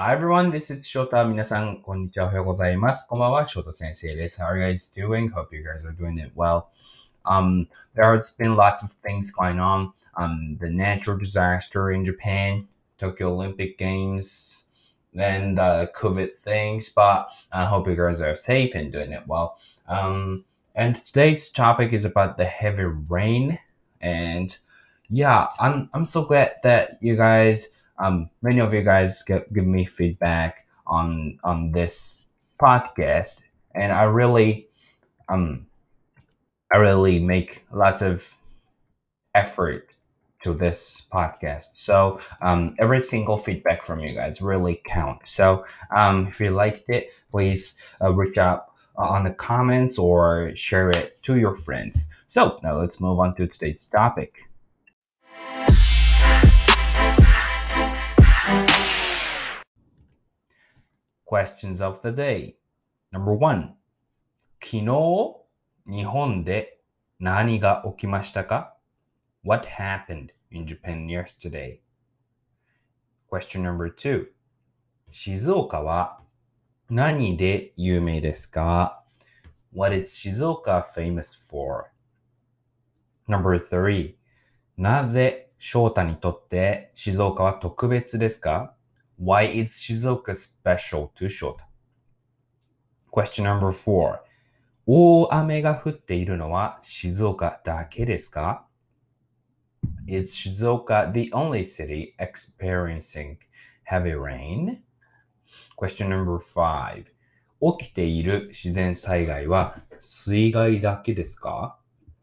Hi everyone, this is Shota. 皆さん、こんにちは。おはようございます。こんばんは。Shota 先生です。How are you guys doing? Hope you guys are doing it well. Um, there has been lots of things going on. Um, the natural disaster in Japan, Tokyo Olympic Games, then the COVID things, but I hope you guys are safe and doing it well. Um, and today's topic is about the heavy rain. And yeah, I'm, I'm so glad that you guys um, many of you guys give, give me feedback on on this podcast, and I really um I really make lots of effort to this podcast. So um, every single feedback from you guys really counts. So um, if you liked it, please uh, reach out on the comments or share it to your friends. So now let's move on to today's topic. Questions of the day. Number one. 昨日、日本で何が起きましたか ?What happened in Japan yesterday? Question number two. 静岡は何で有名ですか ?What is 静岡 famous for? Number three. なぜ翔太にとって静岡は特別ですか Why is Shizuoka special to Shota? Question number four. 大雨が降っているのは静岡だけですか Is Shizuoka the only city experiencing heavy rain? Question number five. 起きている自然災害は水害だけですか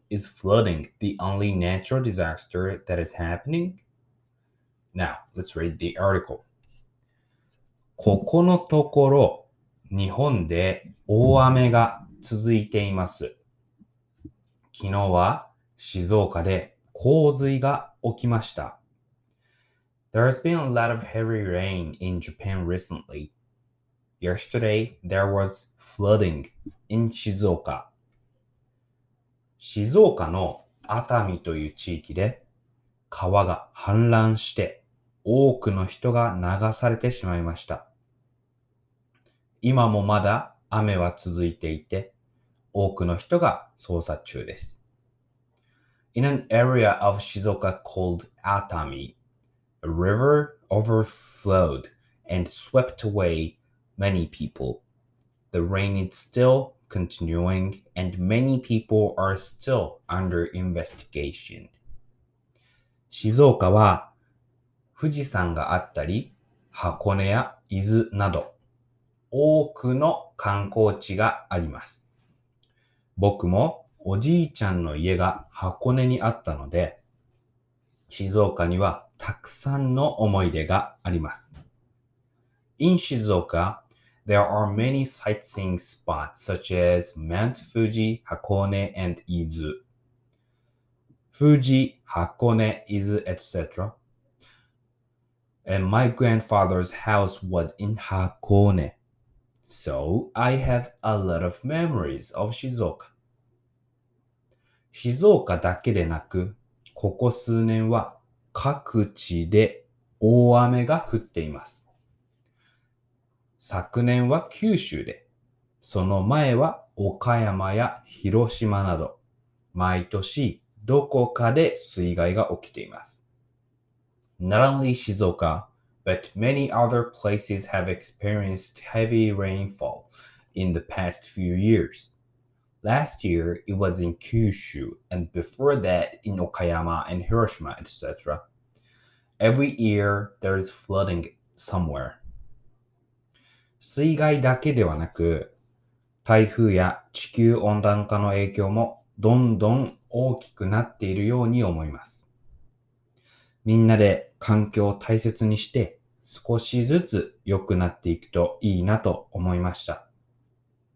Is flooding the only natural disaster that is happening? Now, let's read the article. ここのところ、日本で大雨が続いています。昨日は静岡で洪水が起きました。There has been a lot of heavy rain in Japan recently. Yesterday, there was flooding in 静岡。静岡の熱海という地域で川が氾濫して多くの人が流されてしまいました。今もまだ雨は続いていて、多くの人が捜査中です。In an area of Shizuoka called Atami, a river overflowed and swept away many people. The rain is still continuing and many people are still under investigation. 静岡は富士山があったり、箱根や伊豆など 多くの観光地があります。僕もおじいちゃんの家が箱根にあったので、静岡にはたくさんの思い出があります。In Shizuoka, there are many sightseeing spots such as Mount Fuji, Hakone, and Izu. Fuji, Hakone, Izu, etc. And my grandfather's house was in Hakone. So I have a lot of memories of Shizuoka. 静岡だけでなく、ここ数年は各地で大雨が降っています。昨年は九州で、その前は岡山や広島など、毎年どこかで水害が起きています。Not only 静岡 but many other places have experienced heavy rainfall in the past few years. Last year, it was in Kyushu, and before that, in Okayama and Hiroshima, etc. Every year, there is flooding somewhere. 水害だけではなく、台風や地球温暖化の影響もどんどん大きくなっているように思います。 みんなで環境を大切にして少しずつ良くなっていくといいなと思いました。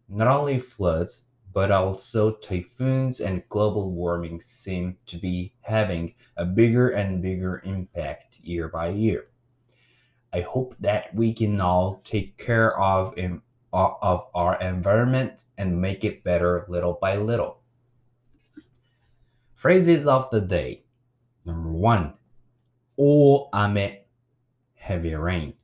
Not only floods, but also typhoons and global warming seem to be having a bigger and bigger impact year by year. I hope that we can all take care of, of our environment and make it better little by little. Phrases of the day. Number one, or amet heavy rain.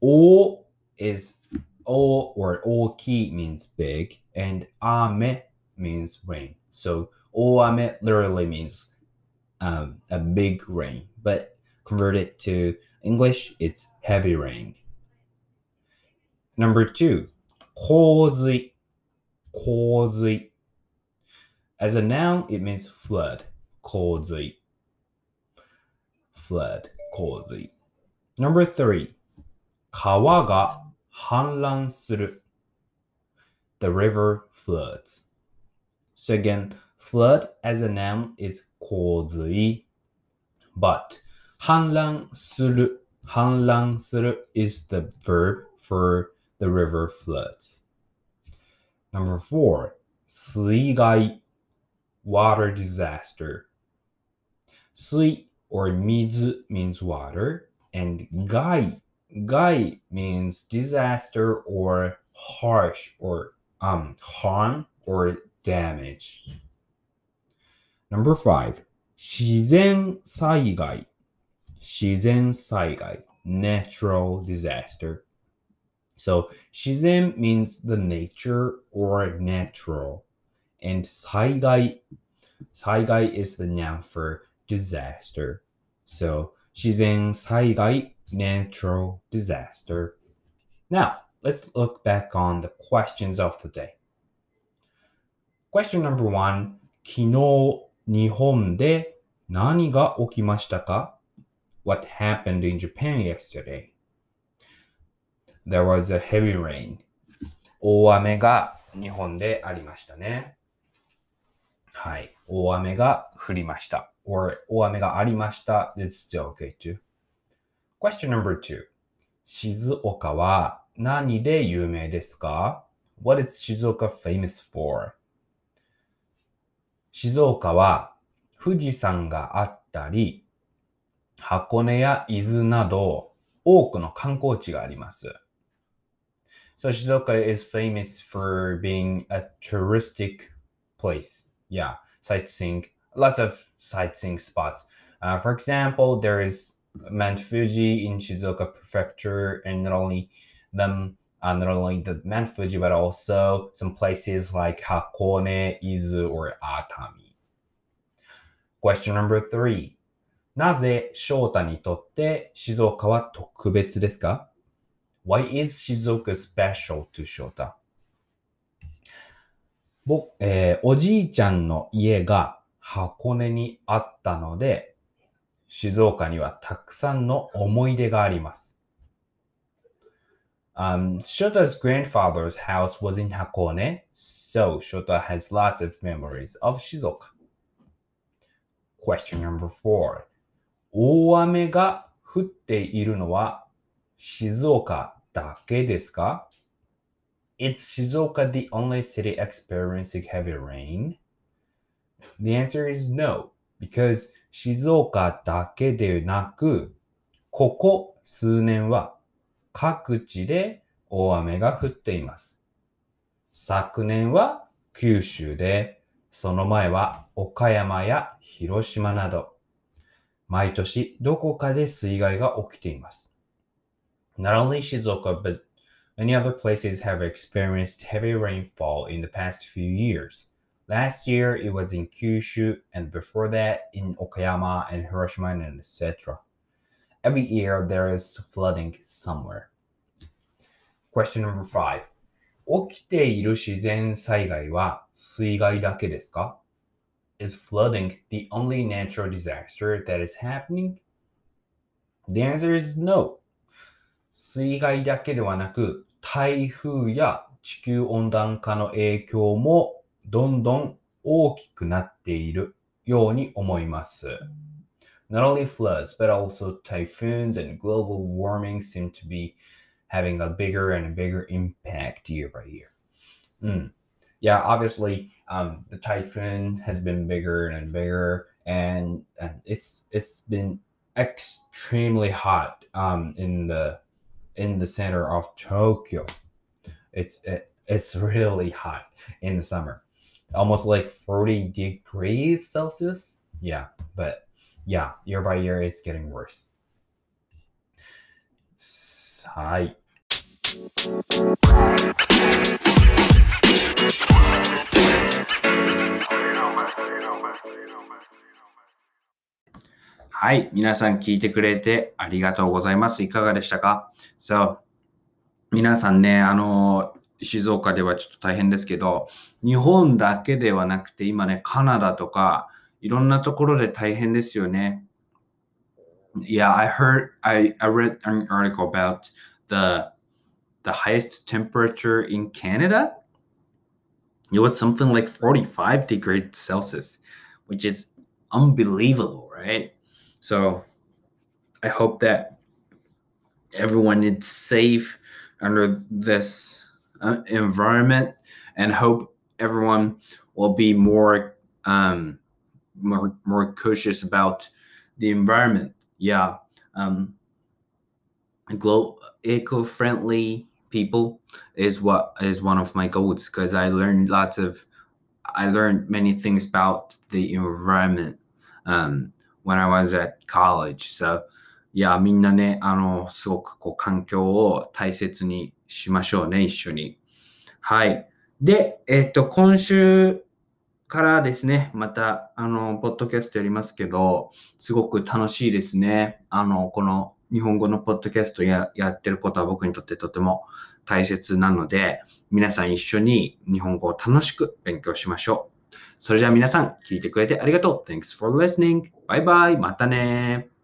Or is or or or ki means big and ame means rain. So or ame literally means um, a big rain, but converted to English, it's heavy rain. Number two, kozi, kozi. As a noun, it means flood. Kozi Flood, 洪水. Number three, 川が氾濫する. The river floods. So again, flood as a noun is 洪水, but 氾濫する,氾濫する is the verb for the river floods. Number four, 水害 water disaster. 水 or mizu means water and gai gai means disaster or harsh or um harm or damage. Number 5 shizen saigai. Shizen saigai natural disaster. So shizen means the nature or natural and saigai saigai is the noun for disaster. So 自然災害 natural disaster. Now, let's look back on the questions of the day. Question number one 昨日日本で何が起きましたか What happened in Japan yesterday? There was a heavy rain. 大雨が日本でありましたね。はい。大雨が降りました。Or 大雨がありました。It's still okay too. Question number two. 静岡は何で有名ですか ?What is 静岡 famous for? 静岡は富士山があったり、箱根や伊豆など多くの観光地があります。So Shizuoka is famous for being a touristic place. Yeah, sightseeing, lots of sightseeing spots. Uh, for example, there is Mount Fuji in Shizuoka Prefecture, and not only them, uh, not only the Mount Fuji, but also some places like Hakone, Izu, or Atami. Question number three. なぜ翔太にとって静岡は特別ですか ?Why is Shizuoka special to 翔太僕、えー、おじいちゃんの家が箱根にあったので、静岡にはたくさんの思い出があります。Um, Shota's grandfather's house was in Hakone, so Shota has lots of memories of Shizuoka. Question number four. 大雨が降っているのは静岡だけですか Is Shizuoka the only city experiencing heavy rain? The answer is no. because 静岡だけでなく、ここ数年は各地で大雨が降っています。昨年は九州で、その前は岡山や広島など、毎年どこかで水害が起きています。Not only Shizuoka, but many other places have experienced heavy rainfall in the past few years. Last year it was in Kyushu, and before that in Okayama and Hiroshima and etc. Every year there is flooding somewhere. Question number five. 起きている自然災害は水害だけですか Is flooding the only natural disaster that is happening? The answer is no. 水害だけではなく、台風や地球温暖化の影響も どんどん大きくなっているように思います。Not only floods, but also typhoons and global warming seem to be having a bigger and a bigger impact year by year. Mm. Yeah, obviously, um, the typhoon has been bigger and bigger, and, and it's it's been extremely hot um, in the in the center of Tokyo. It's it, it's really hot in the summer Almost like 40 degrees Celsius. Yeah, but yeah, year by year it's getting worse. はい。はい。皆さん聞いてくれてありがとうございます。いかがでしたか ?So, 皆さんね、あの、静岡ではちょっと大変ですけど、日本だけではなくて、今ね、カナダとか、いろんなところで大変ですよね。Yeah, I heard, I, I read an article about the the highest temperature in Canada. It was something like 45 degrees Celsius, which is unbelievable, right? So I hope that everyone is safe under this uh, environment and hope everyone will be more um more more cautious about the environment yeah um glow eco-friendly people is what is one of my goals because i learned lots of i learned many things about the environment um when I was at college. So, いや、みんなね、あの、すごくこう環境を大切に しましょうね、一緒に。はい。で、えっ、と、今週からですね、また、あの、ポッドキャストやりますけど、すごく楽しいですね。あの、この日本語のポッドキャストややってることは僕にとってとても大切なので、皆さん一緒に日本語を楽しく勉強しましょう。それじゃあ皆さん、聞いてくれてありがとう。Thanks for listening. バイバイ。またね